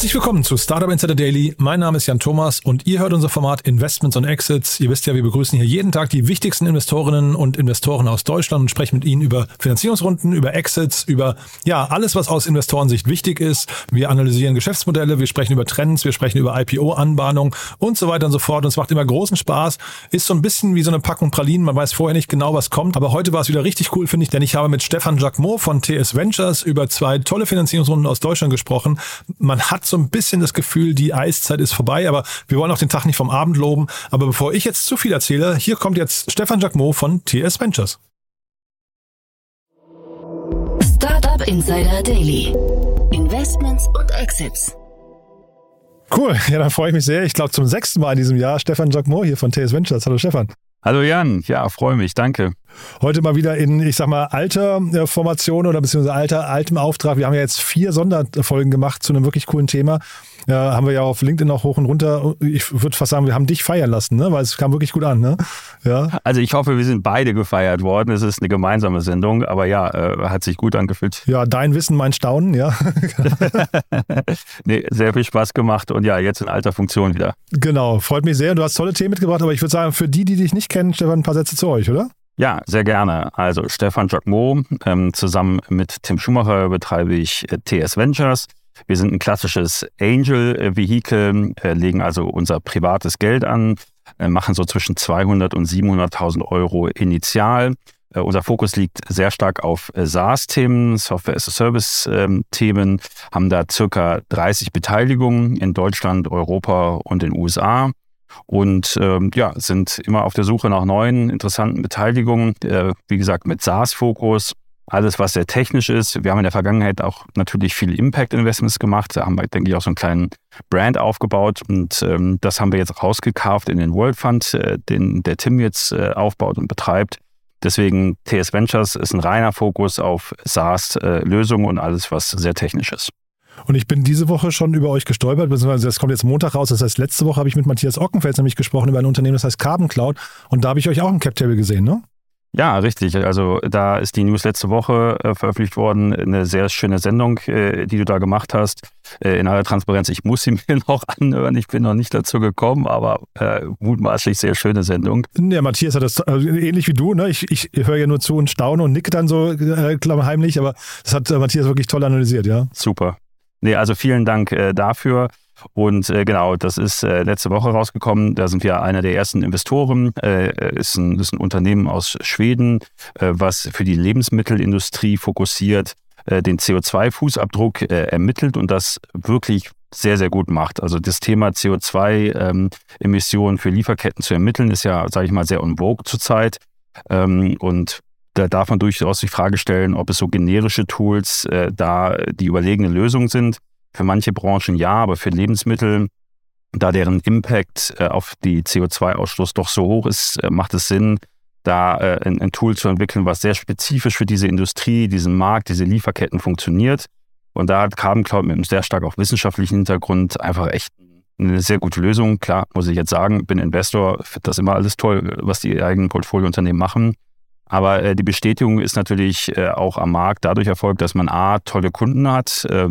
Herzlich willkommen zu Startup Insider Daily. Mein Name ist Jan Thomas und ihr hört unser Format Investments und Exits. Ihr wisst ja, wir begrüßen hier jeden Tag die wichtigsten Investorinnen und Investoren aus Deutschland und sprechen mit ihnen über Finanzierungsrunden, über Exits, über ja, alles, was aus Investorensicht wichtig ist. Wir analysieren Geschäftsmodelle, wir sprechen über Trends, wir sprechen über IPO-Anbahnung und so weiter und so fort. Und es macht immer großen Spaß. Ist so ein bisschen wie so eine Packung Pralinen. Man weiß vorher nicht genau, was kommt. Aber heute war es wieder richtig cool, finde ich, denn ich habe mit Stefan Jacquemot von TS Ventures über zwei tolle Finanzierungsrunden aus Deutschland gesprochen. Man hat so ein bisschen das Gefühl, die Eiszeit ist vorbei, aber wir wollen auch den Tag nicht vom Abend loben. Aber bevor ich jetzt zu viel erzähle, hier kommt jetzt Stefan Jacquemot von TS Ventures. Startup Insider Daily. Investments und Exits. Cool, ja, dann freue ich mich sehr. Ich glaube zum sechsten Mal in diesem Jahr Stefan Jacquemot hier von TS Ventures. Hallo Stefan. Hallo Jan, ja, freue mich, danke. Heute mal wieder in, ich sag mal, alter äh, Formation oder beziehungsweise alter, altem Auftrag. Wir haben ja jetzt vier Sonderfolgen gemacht zu einem wirklich coolen Thema. Ja, haben wir ja auf LinkedIn auch hoch und runter. Ich würde fast sagen, wir haben dich feiern lassen, ne? weil es kam wirklich gut an. Ne? Ja. Also ich hoffe, wir sind beide gefeiert worden. Es ist eine gemeinsame Sendung, aber ja, äh, hat sich gut angefühlt. Ja, dein Wissen, mein Staunen, ja. nee, sehr viel Spaß gemacht und ja, jetzt in alter Funktion wieder. Genau, freut mich sehr. Du hast tolle Themen mitgebracht, aber ich würde sagen, für die, die dich nicht kennen, Stefan, ein paar Sätze zu euch, oder? Ja, sehr gerne. Also Stefan Jacquemot, ähm, zusammen mit Tim Schumacher betreibe ich äh, TS Ventures. Wir sind ein klassisches Angel-Vehikel, äh, legen also unser privates Geld an, äh, machen so zwischen 200 und 700.000 Euro initial. Äh, unser Fokus liegt sehr stark auf SaaS-Themen, Software-as-a-Service-Themen, ähm, haben da circa 30 Beteiligungen in Deutschland, Europa und den USA und ähm, ja, sind immer auf der Suche nach neuen, interessanten Beteiligungen. Äh, wie gesagt, mit SaaS-Fokus, alles, was sehr technisch ist. Wir haben in der Vergangenheit auch natürlich viele Impact-Investments gemacht. Da haben wir, denke ich, auch so einen kleinen Brand aufgebaut. Und ähm, das haben wir jetzt rausgekauft in den World Fund, äh, den der Tim jetzt äh, aufbaut und betreibt. Deswegen TS Ventures ist ein reiner Fokus auf SaaS-Lösungen äh, und alles, was sehr technisch ist. Und ich bin diese Woche schon über euch gestolpert, beziehungsweise das kommt jetzt Montag raus. Das heißt, letzte Woche habe ich mit Matthias Ockenfels nämlich gesprochen über ein Unternehmen, das heißt Carbon Cloud. Und da habe ich euch auch im Cap Table gesehen, ne? Ja, richtig. Also da ist die News letzte Woche äh, veröffentlicht worden. Eine sehr schöne Sendung, äh, die du da gemacht hast. Äh, in aller Transparenz, ich muss sie mir noch anhören. Ich bin noch nicht dazu gekommen, aber äh, mutmaßlich sehr schöne Sendung. Ja, Matthias hat das also ähnlich wie du. Ne? Ich, ich höre ja nur zu und staune und nicke dann so äh, heimlich, aber das hat äh, Matthias wirklich toll analysiert, ja. Super. Nee, also vielen Dank dafür. Und äh, genau, das ist äh, letzte Woche rausgekommen. Da sind wir einer der ersten Investoren. Äh, ist, ein, ist ein Unternehmen aus Schweden, äh, was für die Lebensmittelindustrie fokussiert, äh, den CO2-Fußabdruck äh, ermittelt und das wirklich sehr, sehr gut macht. Also das Thema CO2-Emissionen ähm, für Lieferketten zu ermitteln, ist ja, sage ich mal, sehr on vogue zurzeit. Ähm, und da darf man durchaus die Frage stellen, ob es so generische Tools äh, da die überlegene Lösung sind. Für manche Branchen ja, aber für Lebensmittel, da deren Impact äh, auf die CO2-Ausstoß doch so hoch ist, äh, macht es Sinn, da äh, ein, Tool zu entwickeln, was sehr spezifisch für diese Industrie, diesen Markt, diese Lieferketten funktioniert. Und da hat Carbon Cloud mit einem sehr stark auch wissenschaftlichen Hintergrund einfach echt eine sehr gute Lösung. Klar, muss ich jetzt sagen, bin Investor, finde das immer alles toll, was die eigenen Portfoliounternehmen machen. Aber äh, die Bestätigung ist natürlich äh, auch am Markt dadurch erfolgt, dass man A, tolle Kunden hat, äh,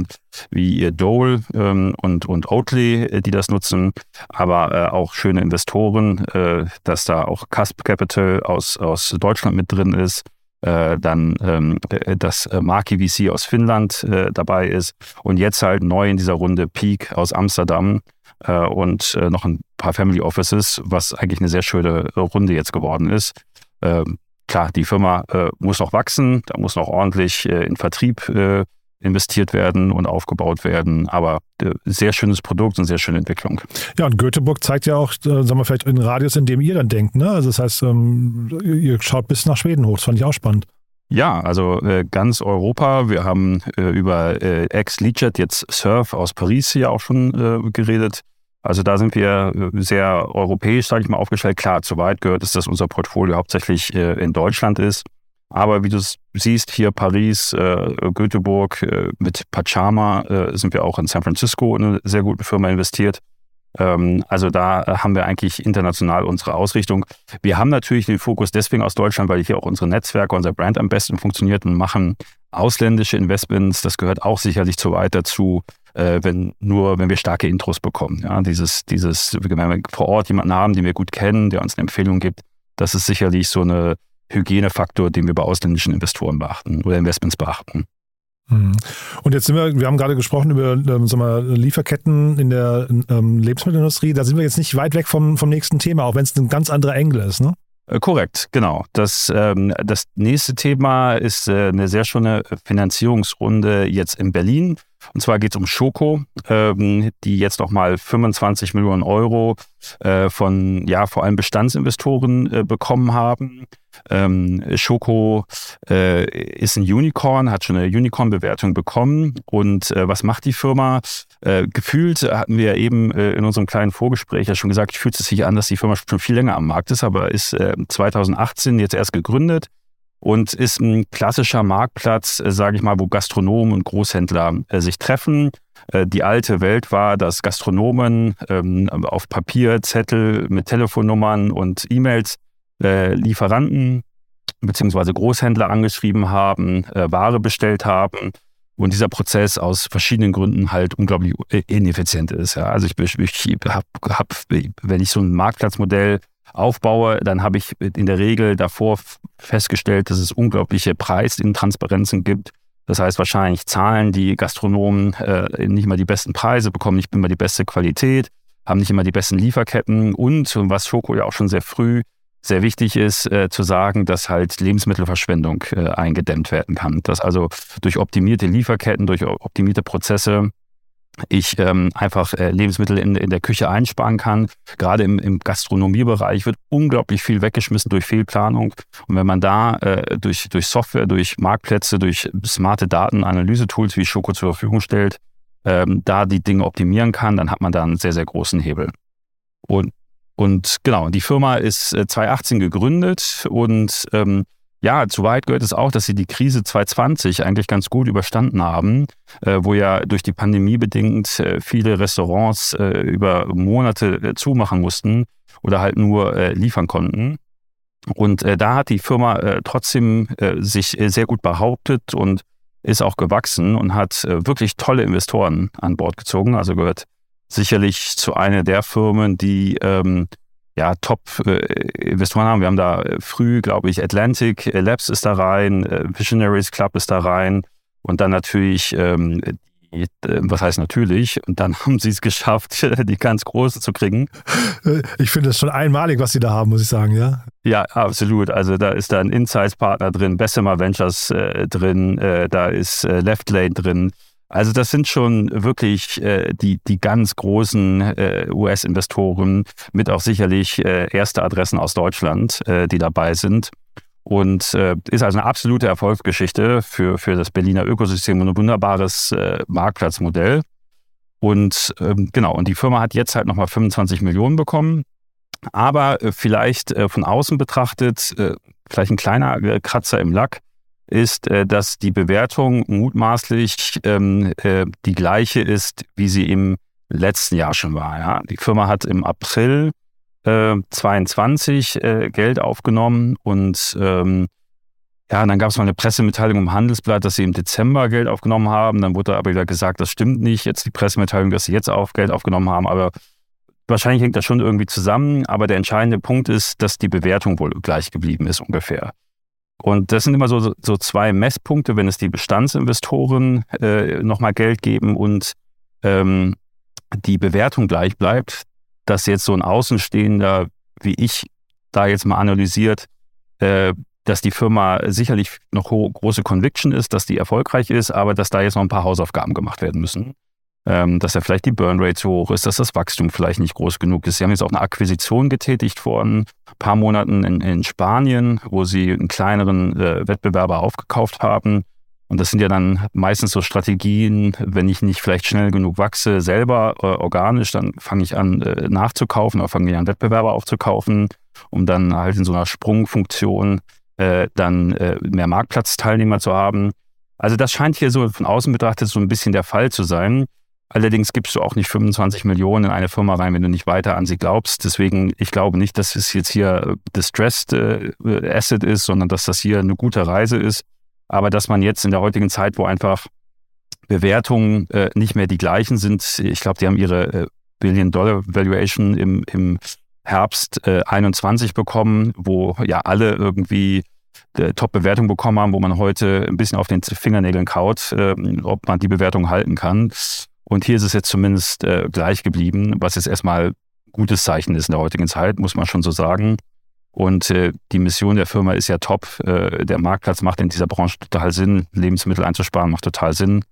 wie Dole ähm, und, und Oatly, äh, die das nutzen, aber äh, auch schöne Investoren, äh, dass da auch Casp Capital aus, aus Deutschland mit drin ist. Äh, dann ähm, äh, dass äh, Marki VC aus Finnland äh, dabei ist und jetzt halt neu in dieser Runde Peak aus Amsterdam äh, und äh, noch ein paar Family Offices, was eigentlich eine sehr schöne Runde jetzt geworden ist. Ähm, klar, die Firma äh, muss noch wachsen, da muss noch ordentlich äh, in Vertrieb äh, investiert werden und aufgebaut werden. Aber äh, sehr schönes Produkt und sehr schöne Entwicklung. Ja, und Göteborg zeigt ja auch, äh, sagen wir vielleicht den Radius, in dem ihr dann denkt. Ne? Also das heißt, ähm, ihr schaut bis nach Schweden hoch. Das fand ich auch spannend. Ja, also äh, ganz Europa. Wir haben äh, über äh, Ex-Leadjet, jetzt Surf aus Paris hier auch schon äh, geredet. Also da sind wir äh, sehr europäisch, sage ich mal, aufgestellt. Klar, zu weit gehört es, dass unser Portfolio hauptsächlich äh, in Deutschland ist. Aber wie du siehst, hier Paris, äh, Göteborg, mit Pachama sind wir auch in San Francisco in eine sehr gute Firma investiert. Ähm, also da haben wir eigentlich international unsere Ausrichtung. Wir haben natürlich den Fokus deswegen aus Deutschland, weil hier auch unsere Netzwerke, unser Brand am besten funktioniert und machen ausländische Investments. Das gehört auch sicherlich zu weit dazu. Äh, wenn nur, wenn wir starke Intros bekommen. Ja, dieses, dieses, wenn wir vor Ort jemanden haben, den wir gut kennen, der uns eine Empfehlung gibt, das ist sicherlich so eine Hygienefaktor, den wir bei ausländischen Investoren beachten oder Investments beachten. Mhm. Und jetzt sind wir, wir haben gerade gesprochen über ähm, sagen wir, Lieferketten in der ähm, Lebensmittelindustrie. Da sind wir jetzt nicht weit weg vom, vom nächsten Thema, auch wenn es ein ganz anderer Engel ist, ne? Äh, korrekt, genau. Das, ähm, das nächste Thema ist äh, eine sehr schöne Finanzierungsrunde jetzt in Berlin. Und zwar geht es um Schoko, ähm, die jetzt nochmal 25 Millionen Euro äh, von ja vor allem Bestandsinvestoren äh, bekommen haben. Ähm, Schoko äh, ist ein Unicorn, hat schon eine Unicorn-Bewertung bekommen. Und äh, was macht die Firma? Äh, gefühlt hatten wir eben äh, in unserem kleinen Vorgespräch ja schon gesagt, fühlt es sich an, dass die Firma schon viel länger am Markt ist, aber ist 2018 jetzt erst gegründet und ist ein klassischer Marktplatz, äh, sage ich mal, wo Gastronomen und Großhändler äh, sich treffen. Äh, die alte Welt war, dass Gastronomen ähm, auf Papier, Zettel mit Telefonnummern und E-Mails äh, Lieferanten bzw. Großhändler angeschrieben haben, äh, Ware bestellt haben und dieser Prozess aus verschiedenen Gründen halt unglaublich ineffizient ist. Ja. Also ich, ich habe, hab, wenn ich so ein Marktplatzmodell aufbaue, dann habe ich in der Regel davor festgestellt, dass es unglaubliche Preisintransparenzen gibt. Das heißt wahrscheinlich zahlen die Gastronomen äh, nicht mal die besten Preise, bekommen nicht immer die beste Qualität, haben nicht immer die besten Lieferketten und, was Schoko ja auch schon sehr früh sehr wichtig ist, äh, zu sagen, dass halt Lebensmittelverschwendung äh, eingedämmt werden kann. Dass also durch optimierte Lieferketten, durch optimierte Prozesse ich ähm, einfach äh, Lebensmittel in, in der Küche einsparen kann. Gerade im, im Gastronomiebereich wird unglaublich viel weggeschmissen durch Fehlplanung. Und wenn man da äh, durch, durch Software, durch Marktplätze, durch smarte Datenanalyse-Tools wie Schoko zur Verfügung stellt, ähm, da die Dinge optimieren kann, dann hat man da einen sehr, sehr großen Hebel. Und, und genau, die Firma ist äh, 2018 gegründet und ähm, ja, zu weit gehört es auch, dass sie die Krise 2020 eigentlich ganz gut überstanden haben, äh, wo ja durch die Pandemie bedingt äh, viele Restaurants äh, über Monate zumachen mussten oder halt nur liefern konnten. Und da hat die Firma trotzdem sich sehr gut behauptet und ist auch gewachsen und hat wirklich tolle Investoren an Bord gezogen. Also gehört sicherlich zu einer der Firmen, die ähm, ja, Top-Investoren haben. Wir haben da äh, früh, glaube ich, Atlantic äh, Labs ist da rein, äh, Visionaries Club ist da rein und dann natürlich, ähm, was heißt natürlich, und dann haben sie es geschafft, die ganz große zu kriegen. Ich finde das schon einmalig, was sie da haben, muss ich sagen, ja? Ja, absolut. Also da ist da ein Insights-Partner drin, Bessemer Ventures äh, drin, äh, da ist äh, Left Lane drin. Also das sind schon wirklich äh, die, die ganz großen äh, US-Investoren mit auch sicherlich äh, erste Adressen aus Deutschland, äh, die dabei sind. Und äh, ist also eine absolute Erfolgsgeschichte für, für das Berliner Ökosystem und ein wunderbares äh, Marktplatzmodell. Und ähm, genau, und die Firma hat jetzt halt nochmal 25 Millionen bekommen. Aber äh, vielleicht äh, von außen betrachtet, äh, vielleicht ein kleiner äh, Kratzer im Lack ist, äh, dass die Bewertung mutmaßlich ähm, äh, die gleiche ist, wie sie im letzten Jahr schon war. Ja? Die Firma hat im April äh, 22 äh, Geld aufgenommen und ähm, ja, dann gab es mal eine Pressemitteilung im Handelsblatt, dass sie im Dezember Geld aufgenommen haben. Dann wurde aber wieder gesagt, das stimmt nicht. Jetzt die Pressemitteilung, dass sie jetzt auch Geld aufgenommen haben. Aber wahrscheinlich hängt das schon irgendwie zusammen. Aber der entscheidende Punkt ist, dass die Bewertung wohl gleich geblieben ist ungefähr. Und das sind immer so, so zwei Messpunkte, wenn es die Bestandsinvestoren äh, nochmal Geld geben und ähm, die Bewertung gleich bleibt, dass jetzt so ein Außenstehender wie ich da jetzt mal analysiert, äh, dass die Firma sicherlich noch große Conviction ist, dass die erfolgreich ist, aber dass da jetzt noch ein paar Hausaufgaben gemacht werden müssen dass ja vielleicht die Burnrate zu hoch ist, dass das Wachstum vielleicht nicht groß genug ist. Sie haben jetzt auch eine Akquisition getätigt vor ein paar Monaten in, in Spanien, wo sie einen kleineren äh, Wettbewerber aufgekauft haben. Und das sind ja dann meistens so Strategien, wenn ich nicht vielleicht schnell genug wachse, selber äh, organisch, dann fange ich an äh, nachzukaufen oder fange ich an Wettbewerber aufzukaufen, um dann halt in so einer Sprungfunktion äh, dann äh, mehr Marktplatzteilnehmer zu haben. Also das scheint hier so von außen betrachtet so ein bisschen der Fall zu sein. Allerdings gibst du auch nicht 25 Millionen in eine Firma rein, wenn du nicht weiter an sie glaubst. Deswegen, ich glaube nicht, dass es jetzt hier distressed äh, Asset ist, sondern dass das hier eine gute Reise ist. Aber dass man jetzt in der heutigen Zeit, wo einfach Bewertungen äh, nicht mehr die gleichen sind. Ich glaube, die haben ihre äh, Billion-Dollar-Valuation im, im Herbst äh, 21 bekommen, wo ja alle irgendwie äh, Top-Bewertung bekommen haben, wo man heute ein bisschen auf den Fingernägeln kaut, äh, ob man die Bewertung halten kann. Und hier ist es jetzt zumindest äh, gleich geblieben, was jetzt erstmal gutes Zeichen ist in der heutigen Zeit, muss man schon so sagen. Und äh, die Mission der Firma ist ja top. Äh, der Marktplatz macht in dieser Branche total Sinn. Lebensmittel einzusparen macht total Sinn.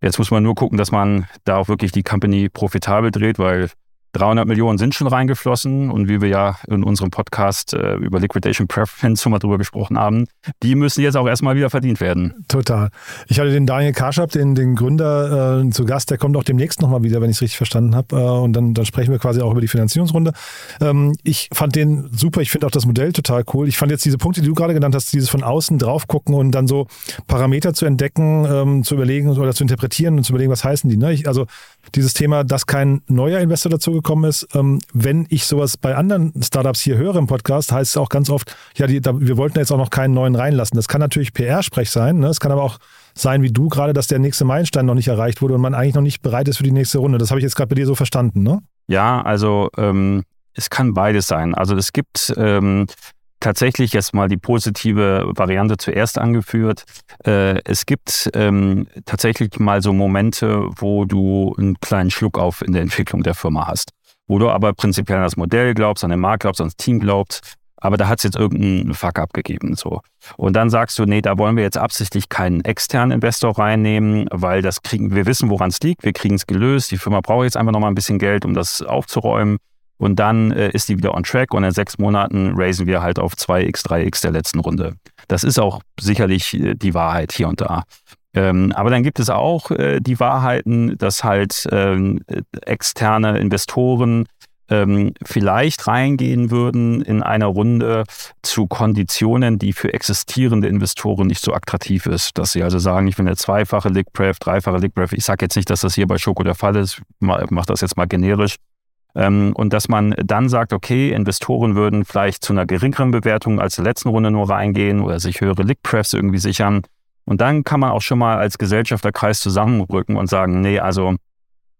Jetzt muss man nur gucken, dass man da auch wirklich die Company profitabel dreht, weil 300 Millionen sind schon reingeflossen und wie wir ja in unserem Podcast äh, über Liquidation Preference schon mal drüber gesprochen haben, die müssen jetzt auch erstmal wieder verdient werden. Total. Ich hatte den Daniel Karschab, den, den Gründer, äh, zu Gast, der kommt auch demnächst nochmal wieder, wenn ich es richtig verstanden habe. Äh, und dann, dann sprechen wir quasi auch über die Finanzierungsrunde. Ähm, ich fand den super, ich finde auch das Modell total cool. Ich fand jetzt diese Punkte, die du gerade genannt hast, dieses von außen drauf gucken und dann so Parameter zu entdecken, ähm, zu überlegen oder zu interpretieren und zu überlegen, was heißen die. Ne? Ich, also dieses Thema, dass kein neuer Investor dazu gekommen ist. Ähm, wenn ich sowas bei anderen Startups hier höre im Podcast, heißt es auch ganz oft, ja, die, da, wir wollten jetzt auch noch keinen neuen reinlassen. Das kann natürlich PR-Sprech sein. Ne? Es kann aber auch sein wie du gerade, dass der nächste Meilenstein noch nicht erreicht wurde und man eigentlich noch nicht bereit ist für die nächste Runde. Das habe ich jetzt gerade bei dir so verstanden, ne? Ja, also ähm, es kann beides sein. Also es gibt ähm, tatsächlich jetzt mal die positive Variante zuerst angeführt. Äh, es gibt ähm, tatsächlich mal so Momente, wo du einen kleinen Schluck auf in der Entwicklung der Firma hast. Wo du aber prinzipiell an das Modell glaubst, an den Markt glaubst, an das Team glaubst, aber da hat es jetzt irgendeinen Fuck-up gegeben. So. Und dann sagst du, nee, da wollen wir jetzt absichtlich keinen externen Investor reinnehmen, weil das kriegen, wir wissen, woran es liegt, wir kriegen es gelöst, die Firma braucht jetzt einfach nochmal ein bisschen Geld, um das aufzuräumen. Und dann äh, ist die wieder on track und in sechs Monaten raisen wir halt auf 2x, 3x der letzten Runde. Das ist auch sicherlich äh, die Wahrheit hier und da. Ähm, aber dann gibt es auch äh, die Wahrheiten, dass halt ähm, externe Investoren ähm, vielleicht reingehen würden in einer Runde zu Konditionen, die für existierende Investoren nicht so attraktiv ist. Dass sie also sagen, ich will eine zweifache Lickpref, dreifache Lickpref. Ich sage jetzt nicht, dass das hier bei Schoko der Fall ist, ich mache das jetzt mal generisch. Ähm, und dass man dann sagt, okay, Investoren würden vielleicht zu einer geringeren Bewertung als der letzten Runde nur reingehen oder sich höhere Lickprefs irgendwie sichern. Und dann kann man auch schon mal als Gesellschafterkreis zusammenrücken und sagen, nee, also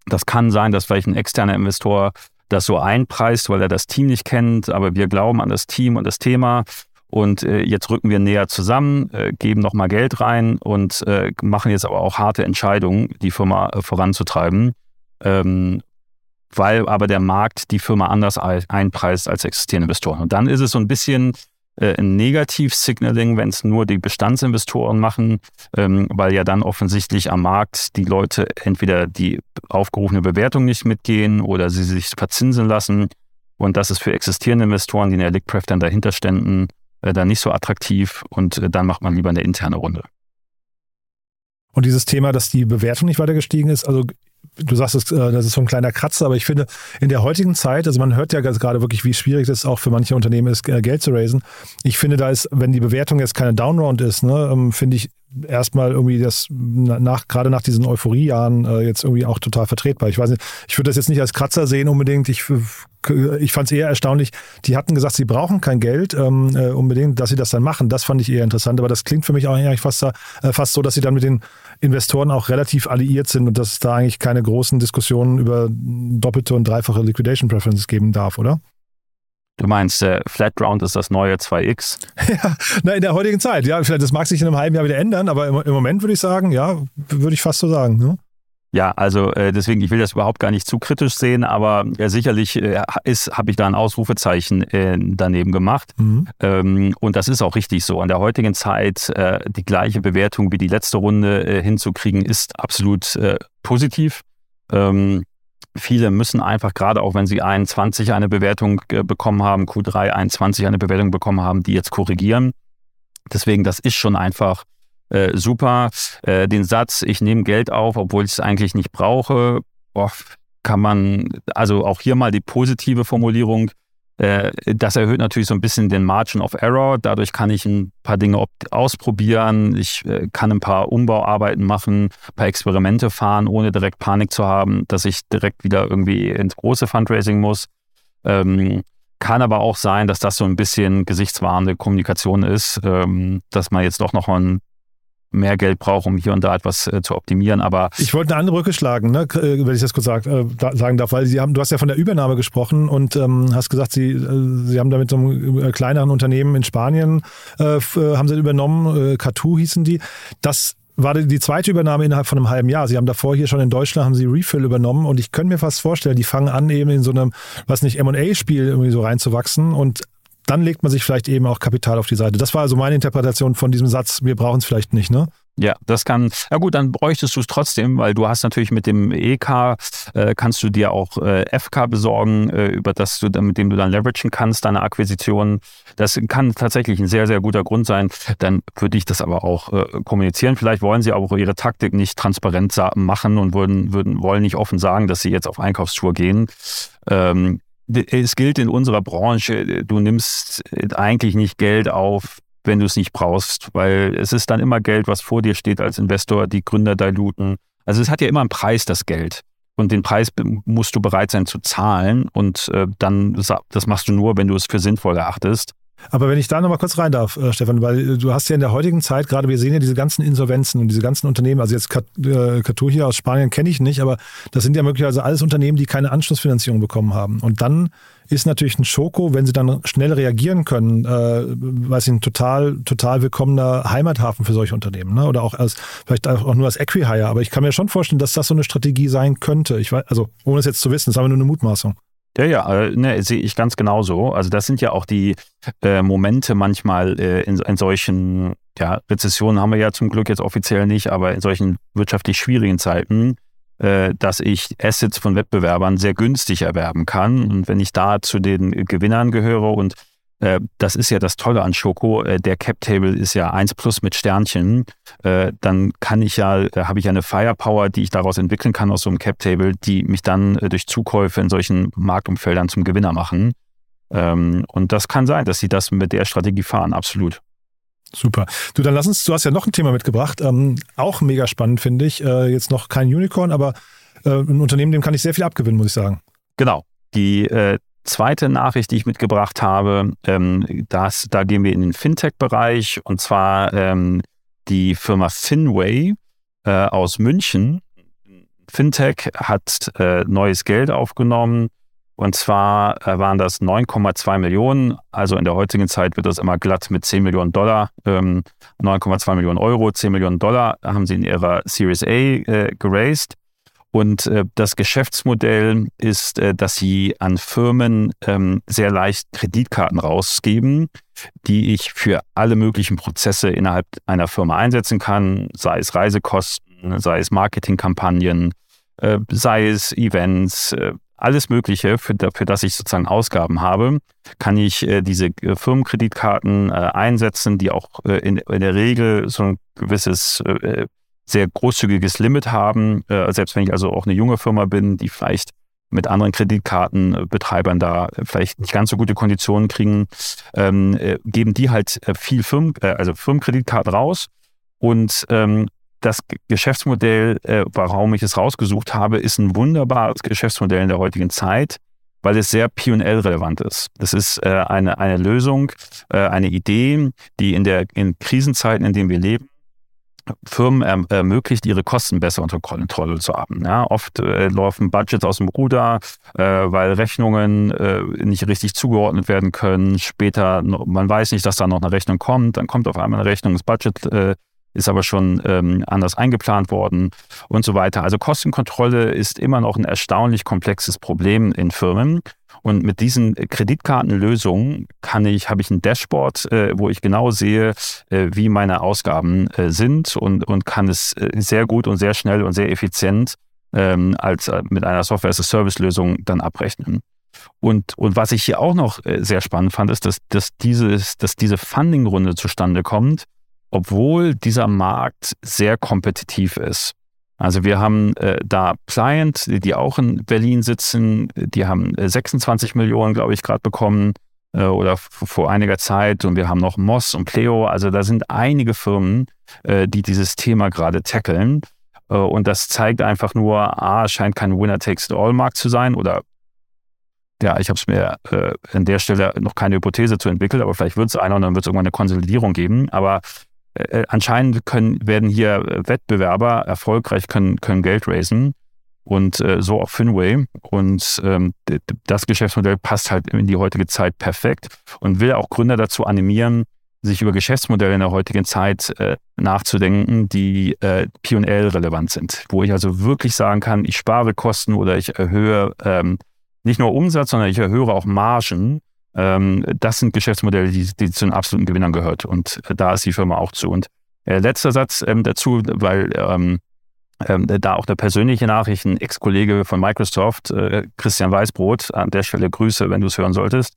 das kann sein, dass vielleicht ein externer Investor das so einpreist, weil er das Team nicht kennt, aber wir glauben an das Team und das Thema. Und äh, jetzt rücken wir näher zusammen, äh, geben nochmal Geld rein und äh, machen jetzt aber auch harte Entscheidungen, die Firma äh, voranzutreiben. Ähm, weil aber der Markt die Firma anders einpreist als existierende Investoren. Und dann ist es so ein bisschen äh, ein Negativ-Signaling, wenn es nur die Bestandsinvestoren machen, ähm, weil ja dann offensichtlich am Markt die Leute entweder die aufgerufene Bewertung nicht mitgehen oder sie sich verzinsen lassen. Und das ist für existierende Investoren, die in der Lickpref dann dahinter ständen, äh, dann nicht so attraktiv und äh, dann macht man lieber eine interne Runde. Und dieses Thema, dass die Bewertung nicht weiter gestiegen ist, also du sagst, äh, das ist so ein kleiner Kratzer, aber ich finde, in der heutigen Zeit, also man hört ja gerade wirklich, wie schwierig es auch für manche Unternehmen ist, äh, Geld zu raisen. Ich finde, da ist, wenn die Bewertung jetzt keine Downround ist, ne, ähm, finde ich erstmal irgendwie das nach, gerade nach diesen Euphoriejahren äh, jetzt irgendwie auch total vertretbar. Ich weiß nicht, ich würde das jetzt nicht als Kratzer sehen unbedingt. Ich, ich fand es eher erstaunlich. Die hatten gesagt, sie brauchen kein Geld ähm, äh, unbedingt, dass sie das dann machen. Das fand ich eher interessant. Aber das klingt für mich auch eigentlich fast, äh, fast so, dass sie dann mit den Investoren auch relativ alliiert sind und dass es da eigentlich keine großen Diskussionen über doppelte und dreifache Liquidation Preferences geben darf, oder? Du meinst, äh, Flat Round ist das neue 2X? ja, na, in der heutigen Zeit. Ja, vielleicht, das mag sich in einem halben Jahr wieder ändern, aber im, im Moment würde ich sagen, ja, würde ich fast so sagen. Ne? Ja, also äh, deswegen, ich will das überhaupt gar nicht zu kritisch sehen, aber äh, sicherlich äh, habe ich da ein Ausrufezeichen äh, daneben gemacht. Mhm. Ähm, und das ist auch richtig so. An der heutigen Zeit äh, die gleiche Bewertung wie die letzte Runde äh, hinzukriegen, ist absolut positiv. Ähm, viele müssen einfach, gerade auch wenn sie 21 eine Bewertung bekommen haben, Q3 21 eine Bewertung bekommen haben, die jetzt korrigieren. Deswegen, das ist schon einfach äh, super. Äh, den Satz, ich nehme Geld auf, obwohl ich es eigentlich nicht brauche, boah, kann man, also auch hier mal die positive Formulierung, das erhöht natürlich so ein bisschen den Margin of Error. Dadurch kann ich ein paar Dinge ausprobieren. Ich äh, kann ein paar Umbauarbeiten machen, ein paar Experimente fahren, ohne direkt Panik zu haben, dass ich direkt wieder irgendwie ins große Fundraising muss. Ähm, kann aber auch sein, dass das so ein bisschen gesichtswahrende Kommunikation ist, ähm, dass man jetzt doch noch ein mehr Geld brauche, um hier und da etwas äh, zu optimieren. Aber ich wollte eine andere Brücke schlagen, ne, äh, wenn ich das kurz sag, äh, sagen darf, weil Sie haben, du hast ja von der Übernahme gesprochen und ähm, hast gesagt, Sie, äh, Sie haben da mit so einem äh, kleineren Unternehmen in Spanien äh, haben Sie übernommen, äh, Catu hießen die. Das war die zweite Übernahme innerhalb von einem halben Jahr. Sie haben davor hier schon in Deutschland haben sie Refill übernommen und ich könnte mir fast vorstellen, die fangen an eben in so einem, was nicht M&A-Spiel irgendwie so reinzuwachsen und dann legt man sich vielleicht eben auch Kapital auf die Seite. Das war also meine Interpretation von diesem Satz, wir brauchen es vielleicht nicht, ne? Ja, das kann, ja gut, dann bräuchtest du es trotzdem, weil du hast natürlich mit dem EK, äh, kannst du dir auch äh, FK besorgen, äh, über das du, mit dem du dann leveragen kannst, deine Akquisition. Das kann tatsächlich ein sehr, sehr guter Grund sein. Dann würde ich das aber auch äh, kommunizieren. Vielleicht wollen sie aber auch ihre Taktik nicht transparent machen und würden, würden, wollen nicht offen sagen, dass sie jetzt auf Einkaufstour gehen. Ähm, es gilt in unserer Branche, du nimmst eigentlich nicht Geld auf, wenn du es nicht brauchst, weil es ist dann immer Geld, was vor dir steht als Investor, die Gründer diluten. Also es hat ja immer einen Preis, das Geld. Und den Preis musst du bereit sein zu zahlen. Und äh, dann, das machst du nur, wenn du es für sinnvoll erachtest. Aber wenn ich da nochmal kurz rein darf, äh, Stefan, weil äh, du hast ja in der heutigen Zeit, gerade wir sehen ja diese ganzen Insolvenzen und diese ganzen Unternehmen, also jetzt Catur äh, hier aus Spanien kenne ich nicht, aber das sind ja möglicherweise alles Unternehmen, die keine Anschlussfinanzierung bekommen haben. Und dann ist natürlich ein Schoko, wenn sie dann schnell reagieren können, äh, weiß ich, ein total, total willkommener Heimathafen für solche Unternehmen. Ne? Oder auch als, vielleicht auch nur als Equihire. Aber ich kann mir schon vorstellen, dass das so eine Strategie sein könnte. Ich weiß, also, ohne es jetzt zu wissen, das ist aber nur eine Mutmaßung. Ja, ja, äh, ne, sehe ich ganz genauso. Also das sind ja auch die äh, Momente manchmal äh, in, in solchen, ja, Rezessionen haben wir ja zum Glück jetzt offiziell nicht, aber in solchen wirtschaftlich schwierigen Zeiten, äh, dass ich Assets von Wettbewerbern sehr günstig erwerben kann. Und wenn ich da zu den Gewinnern gehöre und das ist ja das Tolle an Schoko. Äh, der Cap Table ist ja 1 plus mit Sternchen. Äh, dann kann ich ja, habe ich eine Firepower, die ich daraus entwickeln kann aus so einem Cap Table, die mich dann durch Zukäufe in solchen Marktumfeldern zum Gewinner machen. Ähm, und das kann sein, dass sie das mit der Strategie fahren, absolut. Super. Du, dann lass uns, du hast ja noch ein Thema mitgebracht, ähm, auch mega spannend, finde ich. Äh, jetzt noch kein Unicorn, aber äh, ein Unternehmen, dem kann ich sehr viel abgewinnen, muss ich sagen. Genau. Die äh, zweite Nachricht, die ich mitgebracht habe, ähm, das, da gehen wir in den Fintech-Bereich und zwar ähm, die Firma Finway äh, aus München. Fintech hat äh, neues Geld aufgenommen und zwar äh, waren das 9,2 Millionen. Also in der heutigen Zeit wird das immer glatt mit 10 Millionen Dollar. Ähm, 9,2 Millionen Euro, 10 Millionen Dollar haben sie in ihrer Series A äh, geraced. Und äh, das Geschäftsmodell ist, äh, dass sie an Firmen ähm, sehr leicht Kreditkarten rausgeben, die ich für alle möglichen Prozesse innerhalb einer Firma einsetzen kann, sei es Reisekosten, sei es Marketingkampagnen, äh, sei es Events, äh, alles Mögliche, für, für das ich sozusagen Ausgaben habe, kann ich äh, diese äh, Firmenkreditkarten einsetzen, die auch in, in, der Regel so ein gewisses sehr großzügiges Limit haben. Äh, selbst wenn ich also auch eine junge Firma bin, die vielleicht mit anderen Kreditkartenbetreibern da vielleicht nicht ganz so gute Konditionen kriegen, ähm, äh, geben die halt äh, viel Firmen, äh, also Firmenkreditkarten raus. Und ähm, das Geschäftsmodell, äh, warum ich es rausgesucht habe, ist ein wunderbares Geschäftsmodell in der heutigen Zeit, weil es sehr P&L-relevant ist. Das ist äh, eine, eine Lösung, äh, eine Idee, die in der in Krisenzeiten, in denen wir leben, Firmen erm-, ermöglicht, ihre Kosten besser unter Kontrolle zu haben. Ja, oft äh, laufen Budgets aus dem Ruder, äh, weil Rechnungen äh, nicht richtig zugeordnet werden können. Später, man weiß nicht, dass da noch eine Rechnung kommt, dann kommt auf einmal eine Rechnung, das Budget äh, ist aber schon ähm, anders eingeplant worden und so weiter. Also Kostenkontrolle ist immer noch ein erstaunlich komplexes Problem in Firmen. Und mit diesen Kreditkartenlösungen kann ich, habe ich ein Dashboard, äh, wo ich genau sehe, äh, wie meine Ausgaben äh, sind und, und kann es äh, sehr gut und sehr schnell und sehr effizient ähm, als äh, mit einer Software-as-a-Service-Lösung dann abrechnen. Und, und was ich hier auch noch äh, sehr spannend fand, ist, dass, dass, dieses, dass diese Funding-Runde zustande kommt, obwohl dieser Markt sehr kompetitiv ist. Also wir haben äh, da Client, die auch in Berlin sitzen, die haben 26 äh, Millionen, glaube ich, gerade bekommen äh, oder vor einiger Zeit und wir haben noch Moss und Pleo. Also da sind einige Firmen, äh, die dieses Thema gerade tackeln. Äh, und das zeigt einfach nur, A, scheint kein Winner-Takes-it-all-Markt zu sein oder ja, ich habe es mir äh, an der Stelle noch keine Hypothese zu entwickeln, aber vielleicht wird es einer und dann wird es irgendwann eine Konsolidierung geben. Aber äh, anscheinend können, werden hier Wettbewerber erfolgreich, können, können Geld raisen und äh, so auch Finway. Und ähm, das Geschäftsmodell passt halt in die heutige Zeit perfekt und will auch Gründer dazu animieren, sich über Geschäftsmodelle in der heutigen Zeit äh, nachzudenken, die äh, P&L-relevant sind, wo ich also wirklich sagen kann, ich spare Kosten oder ich erhöhe ähm, nicht nur Umsatz, sondern ich erhöhe auch Margen. Ähm, das sind Geschäftsmodelle, die, die zu den absoluten Gewinnern gehört und äh, da ist die Firma auch zu. Und äh, letzter Satz ähm, dazu, weil ähm, ähm, da auch der persönliche Nachricht, ein Ex-Kollege von Microsoft, äh, Christian Weißbrot, an der Stelle Grüße, wenn du es hören solltest,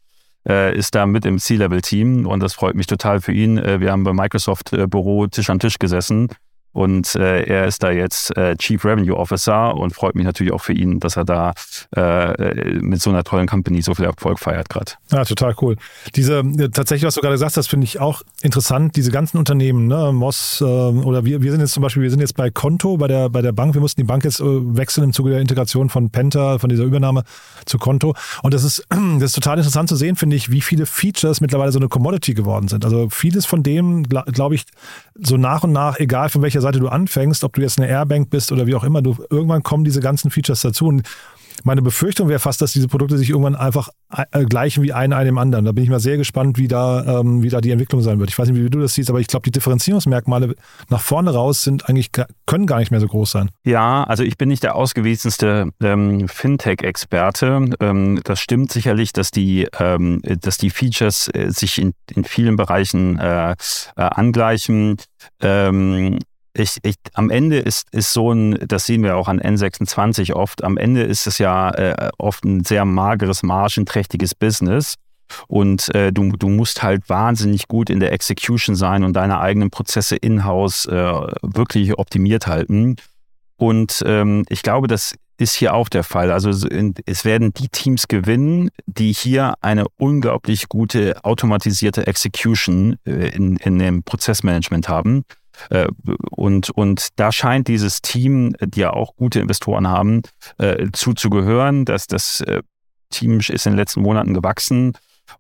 äh, ist da mit im C-Level-Team und das freut mich total für ihn. Äh, wir haben beim Microsoft-Büro äh, Tisch an Tisch gesessen und äh, er ist da jetzt äh, Chief Revenue Officer und freut mich natürlich auch für ihn, dass er da äh, mit so einer tollen Company so viel Erfolg feiert gerade. Ja, total cool. Diese äh, tatsächlich, was du gerade gesagt hast, finde ich auch interessant. Diese ganzen Unternehmen, ne, Moss äh, oder wir, wir sind jetzt zum Beispiel, wir sind jetzt bei Konto, bei der, bei der Bank. Wir mussten die Bank jetzt äh, wechseln im Zuge der Integration von Penta, von dieser Übernahme zu Konto. Und das ist, das ist total interessant zu sehen, finde ich, wie viele Features mittlerweile so eine Commodity geworden sind. Also vieles von dem, glaube ich, so nach und nach, egal von welcher Seite du anfängst, ob du jetzt eine Airbank bist oder wie auch immer, du, irgendwann kommen diese ganzen Features dazu. Und meine Befürchtung wäre fast, dass diese Produkte sich irgendwann einfach äh, gleichen wie ein einem anderen. Da bin ich mal sehr gespannt, wie da, ähm, wie da die Entwicklung sein wird. Ich weiß nicht, wie du das siehst, aber ich glaube, die Differenzierungsmerkmale nach vorne raus sind eigentlich können gar nicht mehr so groß sein. Ja, also ich bin nicht der ausgewiesenste ähm, Fintech-Experte. Ähm, das stimmt sicherlich, dass die, ähm, dass die Features äh, sich in, in vielen Bereichen äh, äh, angleichen. Ähm, ich, ich, am Ende ist, ist so ein, das sehen wir auch an N26 oft, am Ende ist es ja äh, oft ein sehr mageres, margenträchtiges Business. Und äh, du, du musst halt wahnsinnig gut in der Execution sein und deine eigenen Prozesse in-house äh, wirklich optimiert halten. Und ähm, ich glaube, das ist hier auch der Fall. Also es werden die Teams gewinnen, die hier eine unglaublich gute automatisierte Execution äh, in, in dem Prozessmanagement haben. Äh, und, und da scheint dieses Team, die ja auch gute Investoren haben, äh, zuzugehören. Das äh, Team ist in den letzten Monaten gewachsen.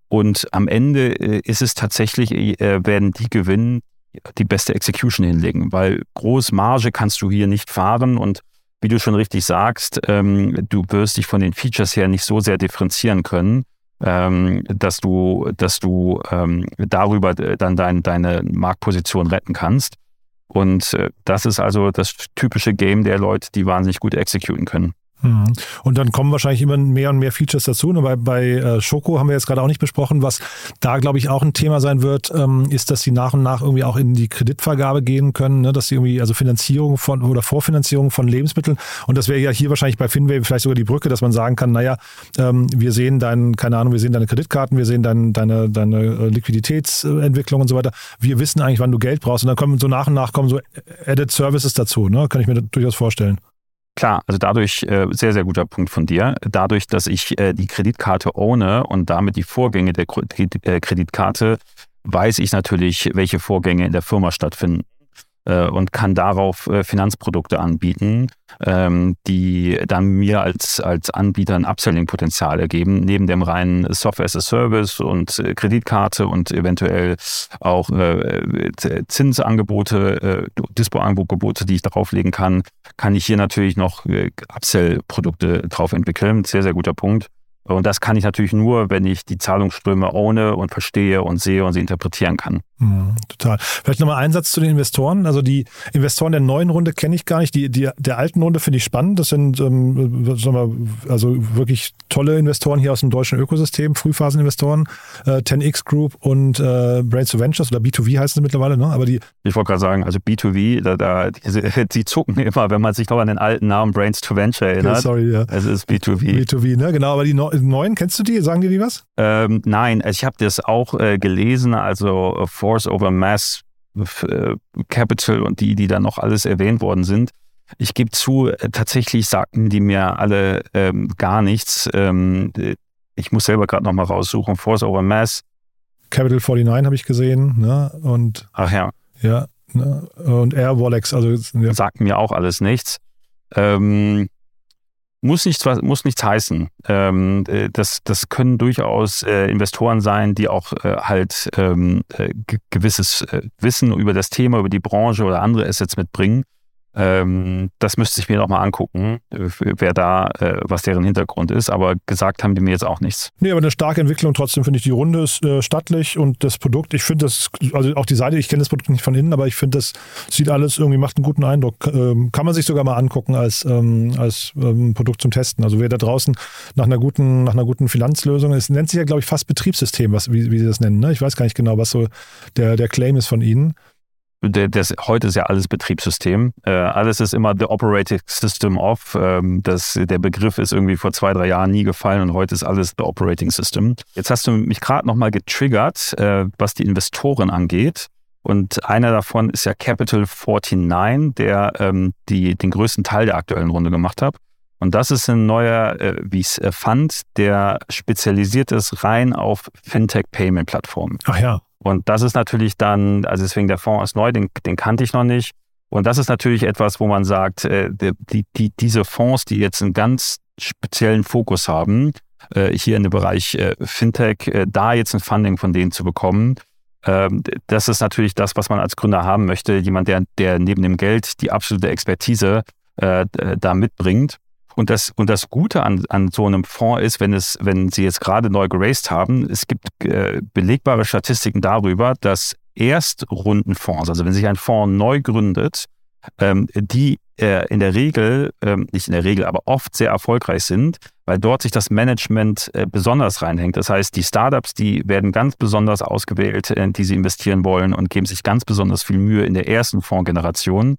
Und am Ende ist es tatsächlich, werden die gewinnen, die beste Execution hinlegen, weil groß Marge kannst du hier nicht fahren und wie du schon richtig sagst, ähm, du wirst dich von den Features her nicht so sehr differenzieren können, ähm, dass du, dass du ähm, darüber dann dein, deine Marktposition retten kannst. Und äh, das ist also das typische Game der Leute, die wahnsinnig gut exekutieren können. Mhm. Und dann kommen wahrscheinlich immer mehr und mehr Features dazu. Und bei, bei äh, Schoko haben wir jetzt gerade auch nicht besprochen. Was da, glaube ich, auch ein Thema sein wird, ähm, ist, dass sie nach und nach irgendwie auch in die Kreditvergabe gehen können, ne? dass sie irgendwie, also Finanzierung von oder Vorfinanzierung von Lebensmitteln. Und das wäre ja hier wahrscheinlich bei Finway vielleicht sogar die Brücke, dass man sagen kann, naja, ähm, wir sehen dein, keine Ahnung, wir sehen deine Kreditkarten, wir sehen dein, deine, deine äh, Liquiditätsentwicklung und so weiter. Wir wissen eigentlich, wann du Geld brauchst. Und dann kommen so nach und nach kommen so Added Services dazu, ne? Kann ich mir durchaus vorstellen. Klar, also dadurch, äh, sehr, sehr guter Punkt von dir, dadurch, dass ich äh, die Kreditkarte ohne und damit die Vorgänge der äh, Kreditkarte, weiß ich natürlich, welche Vorgänge in der Firma stattfinden. Äh, und kann darauf äh, Finanzprodukte anbieten, ähm, die dann mir als, als Anbieter ein Upselling-Potenzial ergeben, neben dem reinen Software as a Service und äh, Kreditkarte und eventuell auch Zinsangebote, Dispo-Angebote, die ich darauflegen kann, kann ich hier natürlich noch Upsell-Produkte drauf entwickeln. Sehr, sehr guter Punkt. Und das kann ich natürlich nur, wenn ich die Zahlungsströme ohne und verstehe und sehe und sie interpretieren kann. Mhm, total. Vielleicht nochmal ein Satz zu den Investoren. Also die Investoren der neuen Runde kenne ich gar nicht. Die, die der alten Runde finde ich spannend. Das sind ähm, sagen wir, also wirklich tolle Investoren hier aus dem deutschen Ökosystem, Frühphaseninvestoren, äh, 10x Group und äh, Brains to Ventures oder B2V heißen sie mittlerweile, ne? Aber die. Ich wollte gerade sagen, also B2V, da, da die, die zucken immer, wenn man sich noch an den alten Namen Brains to Venture erinnert. Okay, sorry, ja. Es ist B2V. B2V, ne? Genau, aber die neuen, kennst du die? Sagen dir die was? Ähm, nein, also ich habe das auch äh, gelesen, also äh, Force over Mass äh, Capital und die, die da noch alles erwähnt worden sind. Ich gebe zu, äh, tatsächlich sagten die mir alle ähm, gar nichts. Ähm, ich muss selber gerade nochmal raussuchen. Force over Mass. Capital 49 habe ich gesehen. Ne? Und, Ach ja. Ja. Ne? Und Air Wallex. Also, ja. Sagten mir auch alles nichts. Ähm, muss nichts, muss nichts heißen. Ähm, äh, das, das können durchaus äh, Investoren sein, die auch äh, halt ähm, äh, gewisses äh, Wissen über das Thema, über die Branche oder andere Assets mitbringen. Ähm, das müsste ich mir noch mal angucken, äh, wer da, äh, was deren Hintergrund ist. Aber gesagt haben die mir jetzt auch nichts. Nee, aber eine starke Entwicklung. Trotzdem finde ich die Runde ist äh, stattlich und das Produkt, ich finde das, also auch die Seite, ich kenne das Produkt nicht von innen, aber ich finde, das sieht alles irgendwie, macht einen guten Eindruck. Ähm, kann man sich sogar mal angucken als, ähm, als ähm, Produkt zum Testen. Also wer da draußen nach einer guten, nach einer guten Finanzlösung, es nennt sich ja, glaube ich, fast Betriebssystem, was, wie, wie sie das nennen. Ne? Ich weiß gar nicht genau, was so der, der Claim ist von ihnen das, heute ist ja alles Betriebssystem. Äh, alles ist immer the operating system of. Ähm, das, der Begriff ist irgendwie vor zwei, drei Jahren nie gefallen und heute ist alles the operating system. Jetzt hast du mich gerade nochmal getriggert, äh, was die Investoren angeht. Und einer davon ist ja Capital 49, der ähm, die, den größten Teil der aktuellen Runde gemacht hat. Und das ist ein neuer äh, wie es äh, Fund, der spezialisiert ist rein auf Fintech-Payment-Plattformen. Ach ja. Und das ist natürlich dann, also deswegen der Fonds ist neu, den, den kannte ich noch nicht. Und das ist natürlich etwas, wo man sagt, äh, die, die, diese Fonds, die jetzt einen ganz speziellen Fokus haben, äh, hier in dem Bereich äh, Fintech, da jetzt ein Funding von denen zu bekommen, ähm, das ist natürlich das, was man als Gründer haben möchte. Jemand, der, der neben dem Geld die absolute Expertise da mitbringt. Und das, und das Gute an, an so einem Fonds ist, wenn es, wenn Sie jetzt gerade neu geraced haben, es gibt äh, belegbare Statistiken darüber, dass Erstrundenfonds, also wenn sich ein Fonds neu gründet, ähm, die äh, in der Regel, ähm, nicht in der Regel, aber oft sehr erfolgreich sind, weil dort sich das Management äh, besonders reinhängt. Das heißt, die Startups, die werden ganz besonders ausgewählt, in die sie investieren wollen und geben sich ganz besonders viel Mühe in der ersten Fondsgeneration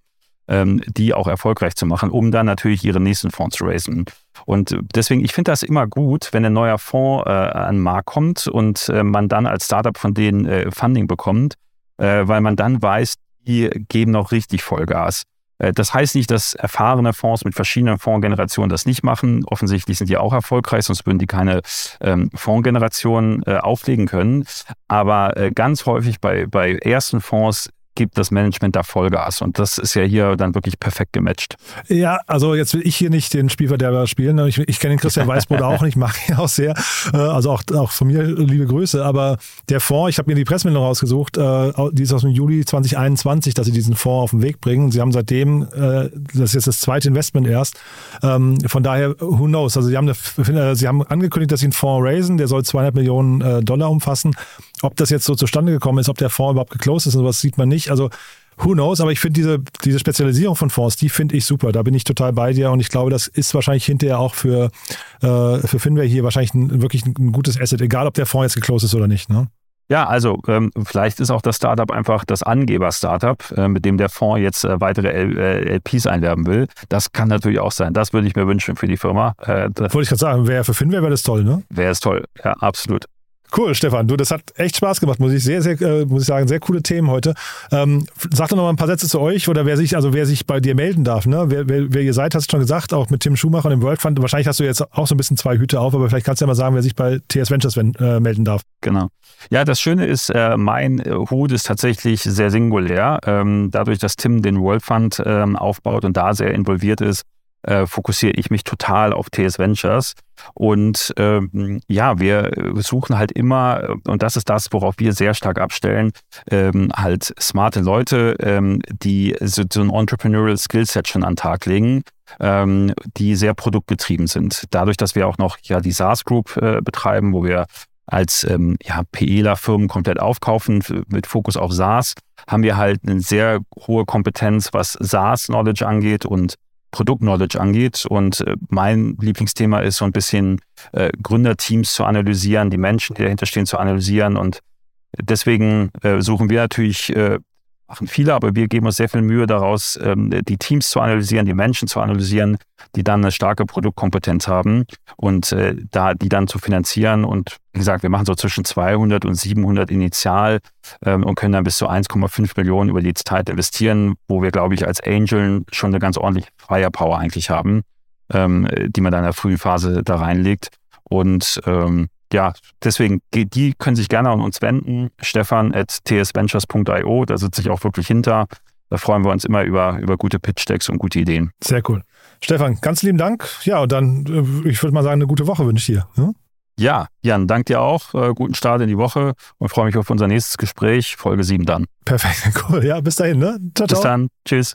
ähm, die auch erfolgreich zu machen, um dann natürlich ihre nächsten Fonds zu raisen. Und deswegen, ich finde das immer gut, wenn ein neuer Fonds äh, an den Markt kommt und äh, man dann als Startup von denen äh, Funding bekommt, äh, weil man dann weiß, die geben noch richtig Vollgas. Äh, das heißt nicht, dass erfahrene Fonds mit verschiedenen Fondsgenerationen das nicht machen. Offensichtlich sind die auch erfolgreich, sonst würden die keine ähm, Fondsgeneration äh, auflegen können. Aber äh, ganz häufig bei, bei ersten Fonds gibt das Management da Vollgas. Und das ist ja hier dann wirklich perfekt gematcht. Ja, also jetzt will ich hier nicht den Spielverderber spielen. Ich, ich kenne den Christian Weißbrot auch nicht, mag ihn auch sehr. Äh, also auch, auch von mir liebe Grüße. Aber der Fonds, ich habe mir die Pressemeldung rausgesucht, äh, die ist aus dem Juli 2021, dass sie diesen Fonds auf den Weg bringen. Sie haben seitdem, äh, das ist jetzt das zweite Investment erst. Ähm, von daher, who knows? Also sie haben, eine, sie haben angekündigt, dass sie einen Fonds raisen, der soll 200 Millionen Dollar umfassen. Ob das jetzt so zustande gekommen ist, ob der Fonds überhaupt geclosed ist und sowas sieht man nicht. Also who knows, aber ich finde diese, diese Spezialisierung von Fonds, die finde ich super. Da bin ich total bei dir und ich glaube, das ist wahrscheinlich hinterher auch für, äh, für Finway hier wahrscheinlich ein, wirklich ein, gutes Asset, egal ob der Fonds jetzt geclosed ist oder nicht. Ne? Ja, also ähm, vielleicht ist auch das Startup einfach das Angeber-Startup, äh, mit dem der Fonds jetzt äh, weitere L äh, LPs einwerben will. Das kann natürlich auch sein. Das würde ich mir wünschen für die Firma. Äh, Wollte ich gerade sagen, wäre für Finway wäre das toll, ne? Wäre es toll, ja, absolut. Cool, Stefan. Du, das hat echt Spaß gemacht, muss ich sehr, sehr, äh, muss ich sagen, sehr coole Themen heute. Ähm, sag doch noch mal ein paar Sätze zu euch oder wer sich, also wer sich bei dir melden darf. Ne? Wer, wer, wer ihr seid, hast du schon gesagt, auch mit Tim Schumacher und dem World Fund. Wahrscheinlich hast du jetzt auch so ein bisschen zwei Hüte auf, aber vielleicht kannst du ja mal sagen, wer sich bei TS Ventures äh, melden darf. Genau. Ja, das Schöne ist, äh, mein Hut ist tatsächlich sehr singulär. Ähm, dadurch, dass Tim den World Fund ähm, aufbaut und da sehr involviert ist, äh, fokussiere ich mich total auf TS Ventures. Und ähm, ja, wir suchen halt immer, und das ist das, worauf wir sehr stark abstellen, ähm, halt smarte Leute, ähm, die so, so ein Entrepreneurial Skillset schon an den Tag legen, ähm, die sehr produktgetrieben sind. Dadurch, dass wir auch noch ja die SaaS Group äh, betreiben, wo wir als ähm, ja, PEler-Firmen komplett aufkaufen mit Fokus auf SaaS, haben wir halt eine sehr hohe Kompetenz, was SaaS-Knowledge angeht und Produktknowledge angeht. Und äh, mein Lieblingsthema ist so ein bisschen äh, Gründerteams zu analysieren, die Menschen, die dahinter stehen, zu analysieren. Und deswegen äh, suchen wir natürlich äh, machen viele, aber wir geben uns sehr viel Mühe daraus, ähm, die Teams zu analysieren, die Menschen zu analysieren, die dann eine starke Produktkompetenz haben und äh, da die dann zu finanzieren. Und wie gesagt, wir machen so zwischen 200 und 700 initial ähm, und können dann bis zu 1,5 Millionen über die Zeit investieren, wo wir, glaube ich, als Angel schon eine ganz ordentliche Firepower eigentlich haben, ähm, die man dann in der frühen Phase da reinlegt. Und ähm, ja, deswegen, die können sich gerne an uns wenden. Stefan at tsventures.io, da sitze ich auch wirklich hinter. Da freuen wir uns immer über, über gute Pitch-Decks und gute Ideen. Sehr cool. Stefan, ganz lieben Dank. Ja, und dann, äh, ich würde mal sagen, eine gute Woche wünsche ich dir. Hm? Ja, Jan, danke dir auch. Äh, guten Start in die Woche und freue mich auf unser nächstes Gespräch, Folge 7 dann. Perfekt, cool. Ja, bis dahin, ne? Ciao, ciao. Bis dann. Tschüss.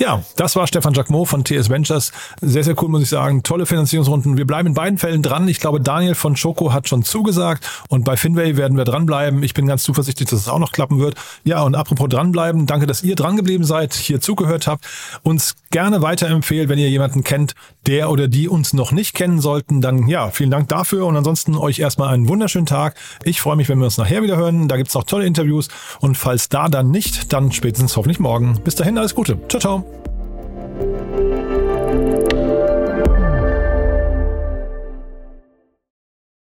Ja, das war Stefan Jacquemot von TS Ventures. Sehr, sehr cool, muss ich sagen. Tolle Finanzierungsrunden. Wir bleiben in beiden Fällen dran. Ich glaube, Daniel von Choco hat schon zugesagt und bei Finway werden wir dranbleiben. Ich bin ganz zuversichtlich, dass es auch noch klappen wird. Ja, und apropos dranbleiben, danke, dass ihr drangeblieben seid, hier zugehört habt. Uns gerne weiterempfehlen, wenn ihr jemanden kennt, der oder die uns noch nicht kennen sollten. Dann ja, vielen Dank dafür und ansonsten euch erstmal einen wunderschönen Tag. Ich freue mich, wenn wir uns nachher wieder hören. Da gibt's noch tolle Interviews und falls da dann nicht, dann spätestens hoffentlich morgen. Bis dahin, alles Gute. Ciao, ciao. Thank you.